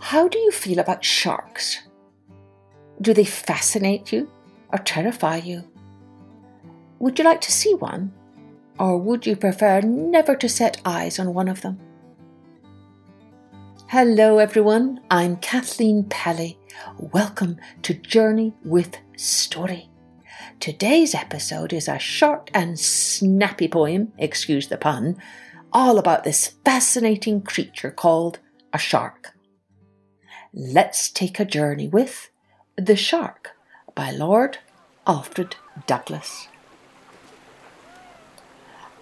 How do you feel about sharks? Do they fascinate you or terrify you? Would you like to see one? Or would you prefer never to set eyes on one of them? Hello, everyone. I'm Kathleen Pelley. Welcome to Journey with Story. Today's episode is a short and snappy poem, excuse the pun, all about this fascinating creature called a shark. Let's take a journey with The Shark by Lord Alfred Douglas.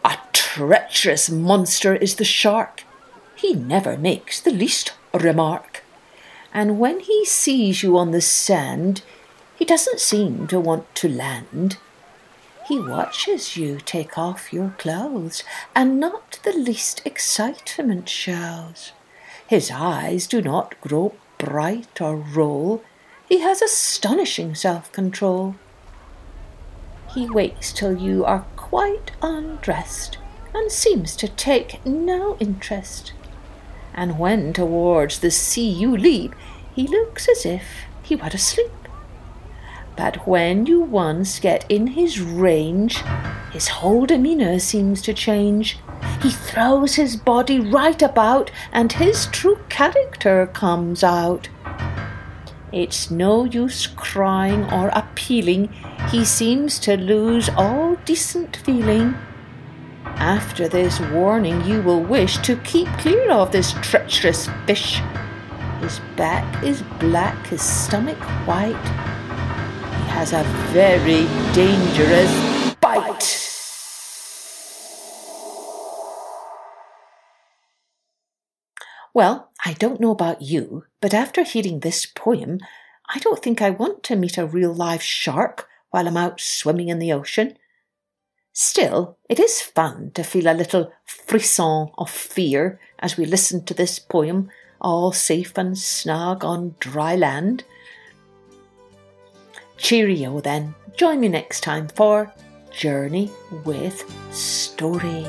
A treacherous monster is the shark. He never makes the least remark. And when he sees you on the sand, he doesn't seem to want to land. He watches you take off your clothes, and not the least excitement shows. His eyes do not grow bright or roll. He has astonishing self control. He waits till you are quite undressed, and seems to take no interest. And when towards the sea you leap, he looks as if he were asleep. But when you once get in his range, his whole demeanour seems to change. He throws his body right about, and his true character comes out. It's no use crying or appealing, he seems to lose all decent feeling. After this warning, you will wish to keep clear of this treacherous fish. His back is black, his stomach white He has a very dangerous bite. Well, I don't know about you, but after hearing this poem, I don't think I want to meet a real live shark while I'm out swimming in the ocean. Still, it is fun to feel a little frisson of fear as we listen to this poem, all safe and snug on dry land. Cheerio then. Join me next time for Journey with Story.